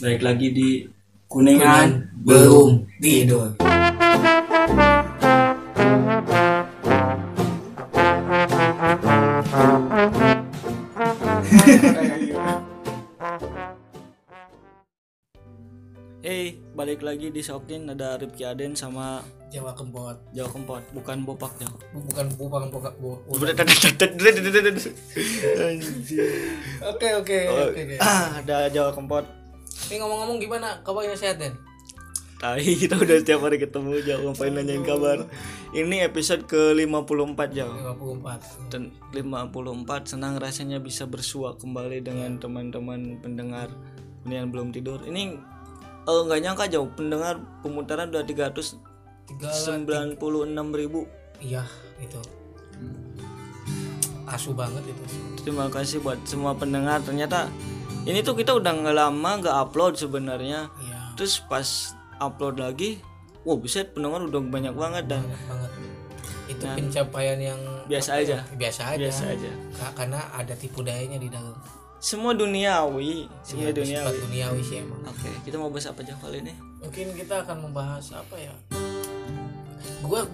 Baik lagi di Kuningan belum tidur. Hey, balik lagi di Sokin ada Rifki Aden sama Jawa kempot. Jawa Kempot, bukan Bopak Jawa. Bu- Bukan bukan bu. bu- Oke Oke oke oke. oke. ada Jawa Kempot. Ini ngomong-ngomong gimana kabarnya sehat Den? Tai, kita udah setiap hari ketemu Jawa ngapain nanyain kabar. Ini episode ke-54 Jawa. 54. Dan 54 senang rasanya bisa bersua kembali dengan teman-teman pendengar yang belum tidur. Ini eh, nggak nyangka jauh pendengar pemutaran udah 396 Tiga ribu. iya itu. Asu banget itu. Terima kasih buat semua pendengar. Ternyata ini tuh kita udah nggak lama nggak upload sebenarnya. Iya. Terus pas upload lagi, wow buset pendengar udah banyak banget dan Banget banget. Itu pencapaian yang biasa aja. biasa aja. Biasa aja. Ka- Karena ada tipu dayanya di dalam. Semua duniawi, semua Iya, duniawi. duniawi sih emang. Oke, kita mau bahas apa aja kali ini? Mungkin kita akan membahas apa ya? Gua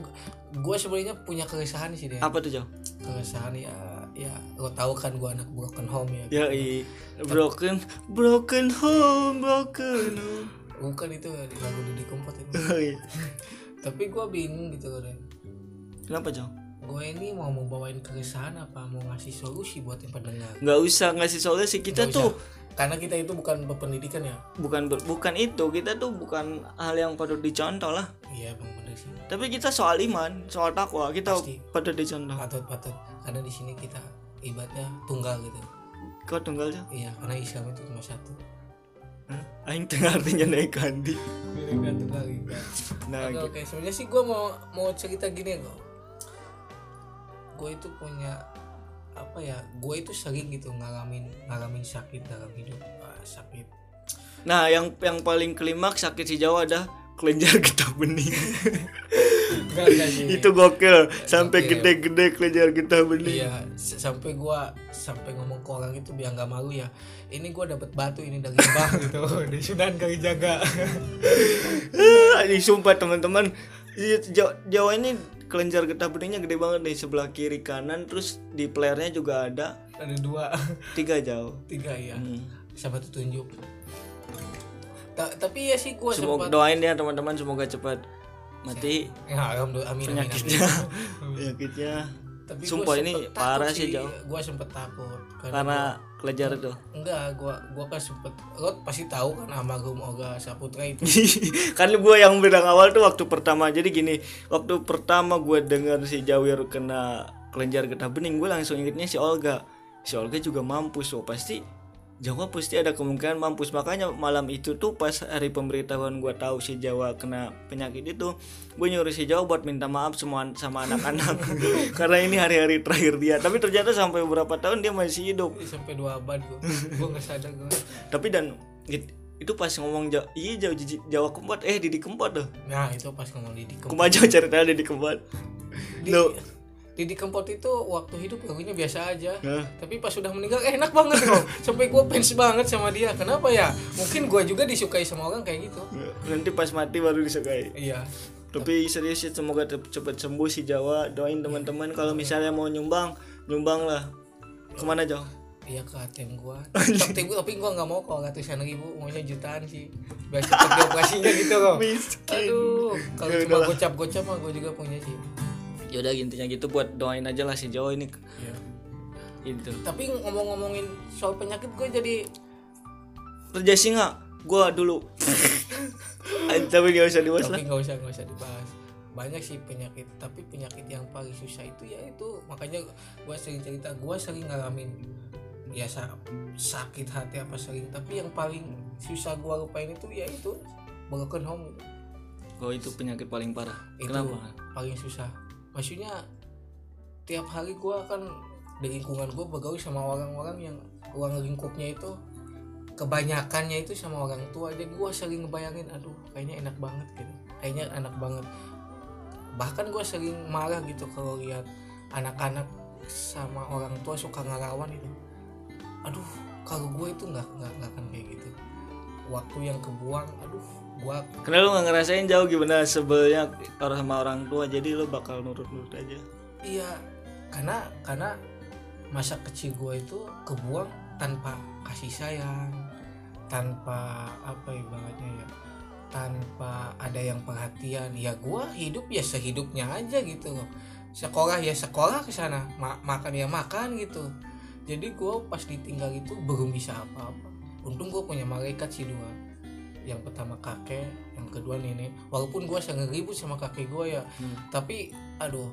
gua sebenarnya punya keresahan sih deh. Apa tuh jauh? Keresahan ya ya lo tahu kan gua anak broken home ya. Ya i broken broken home broken home. Bukan itu di lagu Didi Kempot itu. Oh, iya. Tapi gua bingung gitu loh. Kenapa jauh? Gue ini mau membawain keresahan apa mau ngasih solusi buat yang pendengar. Nggak usah ngasih solusi kita Nggak tuh usah. karena kita itu bukan berpendidikan ya. bukan ber- bukan itu kita tuh bukan hal yang patut dicontoh lah. Iya bang sih. Tapi kita soal iman, soal takwa kita Pasti. patut dicontoh. Patut patut karena di sini kita ibadahnya tunggal gitu. Kau tunggal jauh? Iya karena Islam itu cuma satu. Hah? Aing tengah artinya naik kandi. Beda tunggal ibadah. Nah, Oke, oke. sebenarnya sih gue mau mau cerita gini kok. Gue itu punya apa ya? Gue itu sering gitu ngalamin ngalamin sakit dalam hidup. Ah, sakit. Nah, yang yang paling klimaks sakit si Jawa ada kelenjar getah bening. Enggak sih. itu gokil, sampai Gokil. gede-gede kelenjar getah bening. Iya, sampai gua sampai ngomong ke orang itu biar nggak malu ya. Ini gua dapat batu ini dari Mbah gitu di Sunan Kalijaga. Ah, ini sumpah teman-teman, Iya, Jawa, Jawa ini kelenjar getah beningnya gede banget nih sebelah kiri kanan, terus di playernya juga ada Ada dua, tiga jauh. tiga ya. Hmm. Sama tunjuk. Ta- tapi ya sih gua Semoga sempat doain ya teman-teman semoga cepat mati ya, alhamdulillah amin penyakitnya. penyakitnya Tapi gua Sumpah, ini parah sih, Jauh. Gua sempet takut karena, karena kelenjar itu. gua- enggak gua gua kan sempet lo pasti tahu kan almarhum Oga Saputra itu. kan gue yang bilang awal tuh waktu pertama jadi gini waktu pertama gue dengar si Jawir kena kelenjar getah bening gue langsung ingetnya si Olga si Olga juga mampus oh pasti Jawa pasti ada kemungkinan mampus makanya malam itu tuh pas hari pemberitahuan gue tahu si Jawa kena penyakit itu gue nyuruh si Jawa buat minta maaf semua sama anak-anak karena ini hari-hari terakhir dia tapi ternyata sampai beberapa tahun dia masih hidup sampai dua abad gua. gua nggak sadar gua. tapi dan it- itu pas ngomong Jawa, iya Jawa, Jawa Kempot eh Didi Kempot tuh Nah, itu pas ngomong Didi Kempot. Kumaja ceritanya Didi Kempot. Di- Lo, Didi Kempot itu waktu hidup lagunya biasa aja. Hah? Tapi pas sudah meninggal eh, enak banget loh. Sampai gue fans banget sama dia. Kenapa ya? Mungkin gue juga disukai sama orang kayak gitu. nanti pas mati baru disukai. Iya. Tapi serius ya semoga cepat sembuh si Jawa. Doain teman-teman kalau misalnya mau nyumbang, nyumbang lah. Ke mana Jawa? Iya ke ATM gue. Tapi gue tapi gue nggak mau kalau ratusan ribu, maunya jutaan sih. Cepet dioperasinya gitu loh. Miskin. Aduh, kalau Ya cuma gocap-gocap mah gue juga punya sih. Yaudah intinya gitu buat doain aja lah si Jawa ini Iya. itu. Tapi ngomong-ngomongin soal penyakit gue jadi Kerja singa, gua dulu. Tapi gak usah dibahas lah. tapi nggak usah nggak usah dibahas banyak sih penyakit tapi penyakit yang paling susah itu ya itu makanya gue sering cerita gue sering ngalamin ya sa- sakit hati apa sering tapi yang paling susah gue lupain itu ya itu broken home gitu. Oh itu penyakit paling parah. itu Kenapa? paling susah maksudnya tiap hari gue akan di lingkungan gue bergaul sama orang-orang yang ruang lingkupnya itu kebanyakannya itu sama orang tua. Jadi gue sering ngebayangin aduh kayaknya enak banget gitu. Kayaknya enak banget. Bahkan gue sering marah gitu kalau lihat anak-anak sama orang tua suka ngelawan itu aduh kalau gue itu nggak nggak akan kayak gitu. Waktu yang kebuang aduh gua Karena lu gak ngerasain jauh gimana sebelnya orang sama orang tua jadi lu bakal nurut-nurut aja. iya karena karena masa kecil gua itu kebuang tanpa kasih sayang tanpa apa ibaratnya ya tanpa ada yang perhatian. Ya gua hidup ya sehidupnya aja gitu loh. Sekolah ya sekolah ke sana Ma- makan ya makan gitu. Jadi gua pas ditinggal itu belum bisa apa-apa. Untung gua punya malaikat sih dua yang pertama kakek yang kedua nenek. Walaupun gua sangat ribut sama kakek gua ya Hmm. tapi aduh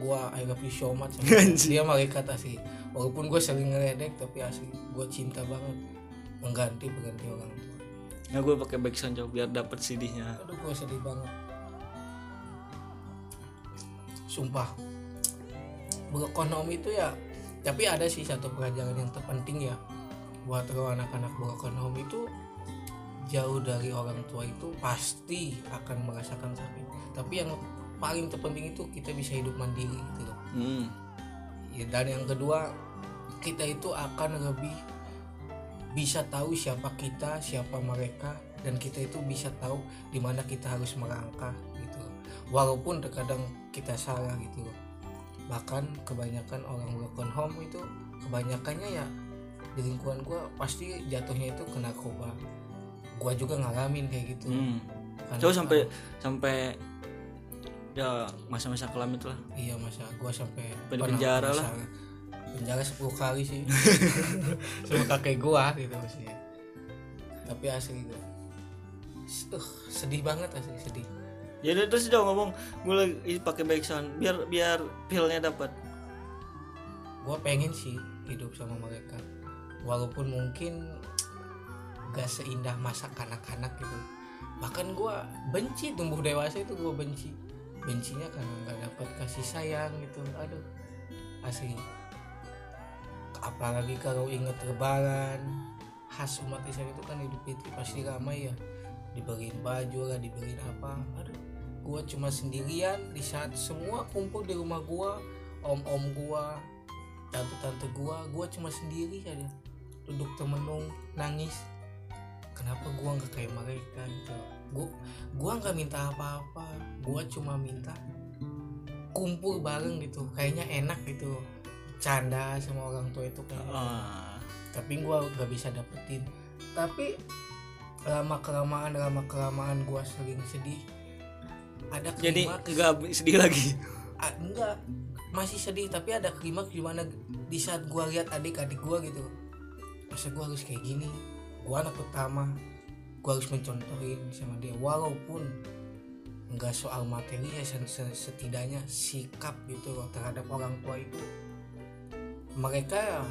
gua I love you so much. Dia malaikat asli walaupun gua sering ngeledek tapi asli gua cinta banget mengganti berganti orang tua. Nah gue pakai backsound jauh biar dapet CD-nya. aduh gua sedih banget. Sumpah. Berekonomi itu ya tapi ada sih satu pelajaran yang terpenting ya buat lo anak-anak berekonomi itu jauh dari orang tua itu pasti akan merasakan sakit. Tapi yang paling terpenting itu kita bisa hidup mandiri gitu loh. Hmm. Ya, dan yang kedua kita itu akan lebih bisa tahu siapa kita siapa mereka dan kita itu bisa tahu di mana kita harus melangkah gitu walaupun terkadang kita salah gitu bahkan kebanyakan orang broken home itu kebanyakannya ya di lingkungan gua pasti jatuhnya itu kena narkoba gua juga ngalamin kayak gitu Hmm. Karena- Jauh sampai sampai ya masa-masa kelam itu lah. Iya masa gua sampai di penjara lah. Penjara 10 kali sih. Sama kakek gua gitu sih. Tapi asli gua. Uh, sedih banget asli sedih. Ya udah, terus jauh ngomong gue lagi pakai backsound biar biar feelnya dapat. Gua pengen sih hidup sama mereka. Walaupun mungkin gak seindah masa kanak-kanak gitu. Bahkan gua benci tumbuh dewasa itu gua benci. Bencinya karena nggak dapat kasih sayang gitu. Aduh. Asli. apalagi kalau inget lebaran khas umat Islam itu kan hidup fitri pasti ramai ya dibeliin baju lah dibeliin apa aduh gua cuma sendirian di saat semua kumpul di rumah gua om-om gua tante-tante gua gua cuma sendiri aja duduk temenung nangis kenapa gua nggak kayak mereka gitu? Gua gua nggak minta apa-apa. Gua cuma minta kumpul bareng gitu. Kayaknya enak gitu. Canda sama orang tua itu kayak Ah. tapi gua gak bisa dapetin. Tapi lama kelamaan lama kelamaan gua sering sedih ada Jadi klimaks enggak sedih lagi. Ah, enggak masih sedih tapi ada klimaks gimana di saat gua lihat adik-adik gua gitu masa gua harus kayak gini gua anak pertama. Gua harus mencontohin sama dia walaupun enggak soal materi ya se- se- setidaknya sikap gitu loh terhadap orang tua itu. Mereka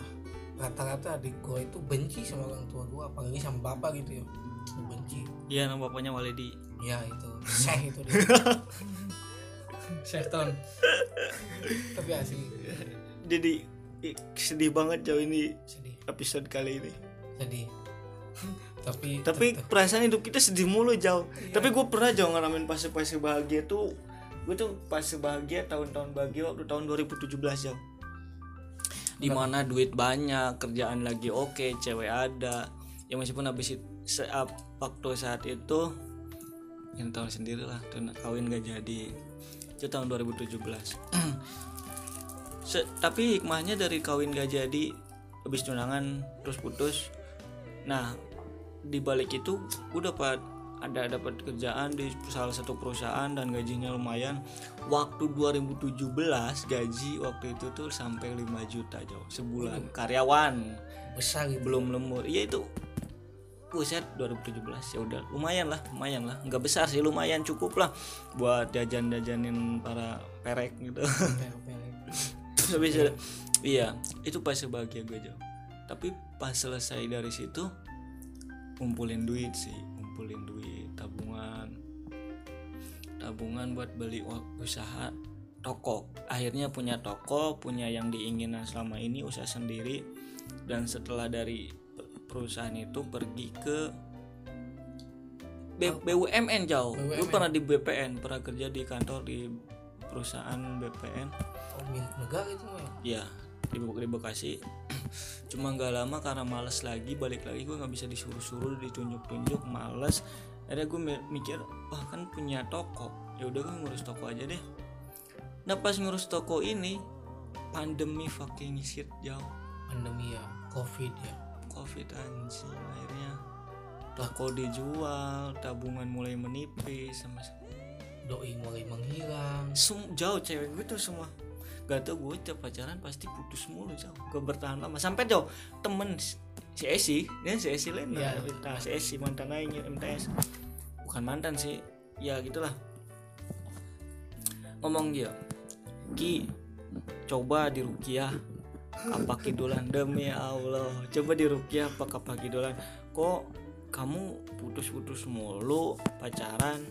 rata-rata adik gua itu benci sama orang tua gua apalagi sama bapak gitu ya. Benci. Iya nama bapaknya Walidi. ya itu. Seh itu dia. Sehton tapi asli. Jadi sedih banget jauh ini sedih. episode kali ini. sedih tapi Tapi tetep- perasaan hidup kita sedih mulu jauh. Iya. Tapi gue pernah jauh ngalamin fase-fase bahagia tuh. Gue tuh fase bahagia tahun-tahun bahagia waktu tahun 2017 jauh. Di mana duit banyak, kerjaan lagi oke, cewek ada. Ya meskipun habis itu ap- waktu saat itu yang tahun sendiri lah, tuh kawin gak jadi. Itu tahun 2017. Se- tapi hikmahnya dari kawin gak jadi habis tunangan terus putus nah di balik itu gue dapat ada dapat kerjaan di salah satu perusahaan dan gajinya lumayan. Waktu 2017 gaji waktu itu tuh sampai 5 juta jauh sebulan. Karyawan. Besar gitu. Belum lemur iya itu. Buset 2017 ya udah. Lumayan lah lumayan lah. Nggak besar sih lumayan cukup lah buat jajan jajanin para perek gitu tapi se- iya. itu pas bahagia gue jauh tapi pas selesai dari situ ngumpulin duit sih ngumpulin duit tabungan. Tabungan buat beli usaha toko. Akhirnya punya toko punya yang diinginan selama ini usaha sendiri. Dan setelah dari pe- perusahaan itu pergi ke B- BUMN jauh. Lu BUMN. pernah di BPN pernah kerja di kantor di perusahaan BPN oh, milik negara itu ya? Ya di Bekasi cuma nggak lama karena males lagi balik lagi gue nggak bisa disuruh-suruh ditunjuk-tunjuk males. Akhirnya gue mi- mikir wah kan punya toko. Ya udah gue ngurus toko aja deh. Nah pas ngurus toko ini pandemi fucking shit jauh. Pandemi ya covid ya. Covid anjing akhirnya. Toko dijual tabungan mulai menipis sama doi mulai menghilang. Sem- jauh cewek gue tuh semua gak tau gue tiap pacaran pasti putus mulu jauh gue bertahan lama. Sampai jauh temen si si Esi dia si Esi lain Iya. nah, si Esi mantan aing MTS bukan mantan sih. Ya gitulah. Ngomong dia Ki coba di Rukiah apa kidulan? Demi Allah coba di Rukiah apa apa kidulan? Kok kamu putus-putus mulu pacaran?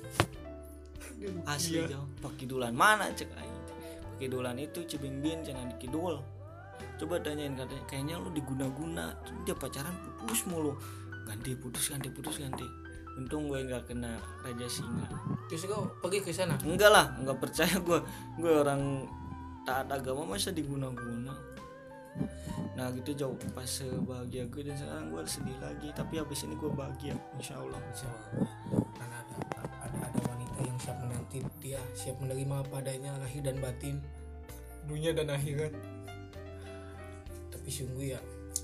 Asli jauh pak kidulan? Mana cek pak kidulan itu cibimbin jangan di kidul coba tanyain katanya kayaknya lu diguna-guna. Dia pacaran putus mulu. Ganti putus ganti putus ganti. Untung gue nggak kena raja singa. Terus kau pergi ke sana? Enggak lah nggak percaya gue gue orang taat agama masa diguna-guna? Nah gitu jauh. Pas bahagia gue dan sekarang gue sedih lagi. Tapi habis ini gue bahagia insya Allah. Insya Allah. Yang siap menanti dia siap menerima apa adanya lahir dan batin dunia dan akhirat. Tapi sungguh ya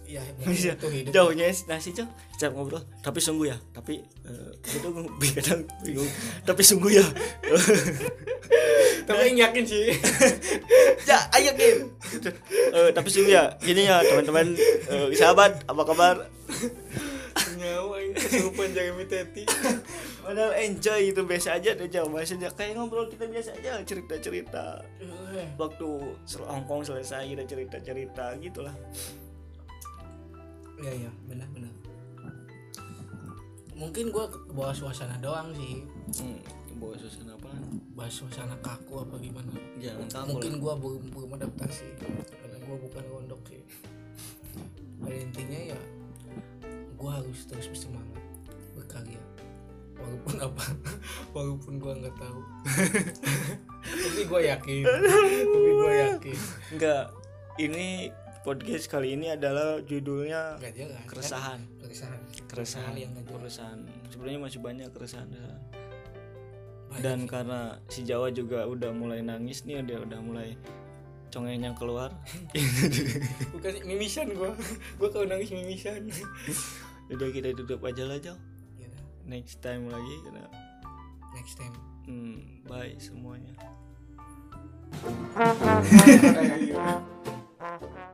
ya Bisa. itu hidup jauhnya nasi jauh setiap ngobrol tapi sungguh ya tapi eh, gue kadang bingung tapi sungguh ya. Tapi yang yakin sih. Ya ayo Kim Eh, tapi sungguh ya gini ya teman-teman eh, sahabat apa kabar? Nyawa ini kesurupan jangan miteti padahal enjoy itu biasa aja deh jauh biasa aja kayak ngobrol kita biasa aja cerita cerita waktu sel- Hongkong selesai kita cerita cerita gitulah. Ya ya benar benar. Mungkin gua bawa suasana doang sih. Hmm, bawa suasana apa? Bahas suasana kaku apa gimana? Jangan kamu mungkin gua belum belum adaptasi. Karena gua bukan gondok sih. Pada intinya ya gua harus terus bersemangat berkarya walaupun apa? Walaupun gua nggak tahu. Tapi gua yakin. Tapi gua yakin. Enggak ini podcast kali ini adalah judulnya nggak jelas kan? keresahan. Keresahan. Keresahan. Yang nggak jelas. Keresahan. Sebenarnya masih banyak keresahan. Keresahan. Banyak dan sih. karena si Jawa juga udah mulai nangis nih udah udah mulai congenya keluar. Bukan mimisan gua. Gua kalau nangis mimisan. Udah kita tutup aja lah ya udah, next time lagi karena next time. Hmm, bye semuanya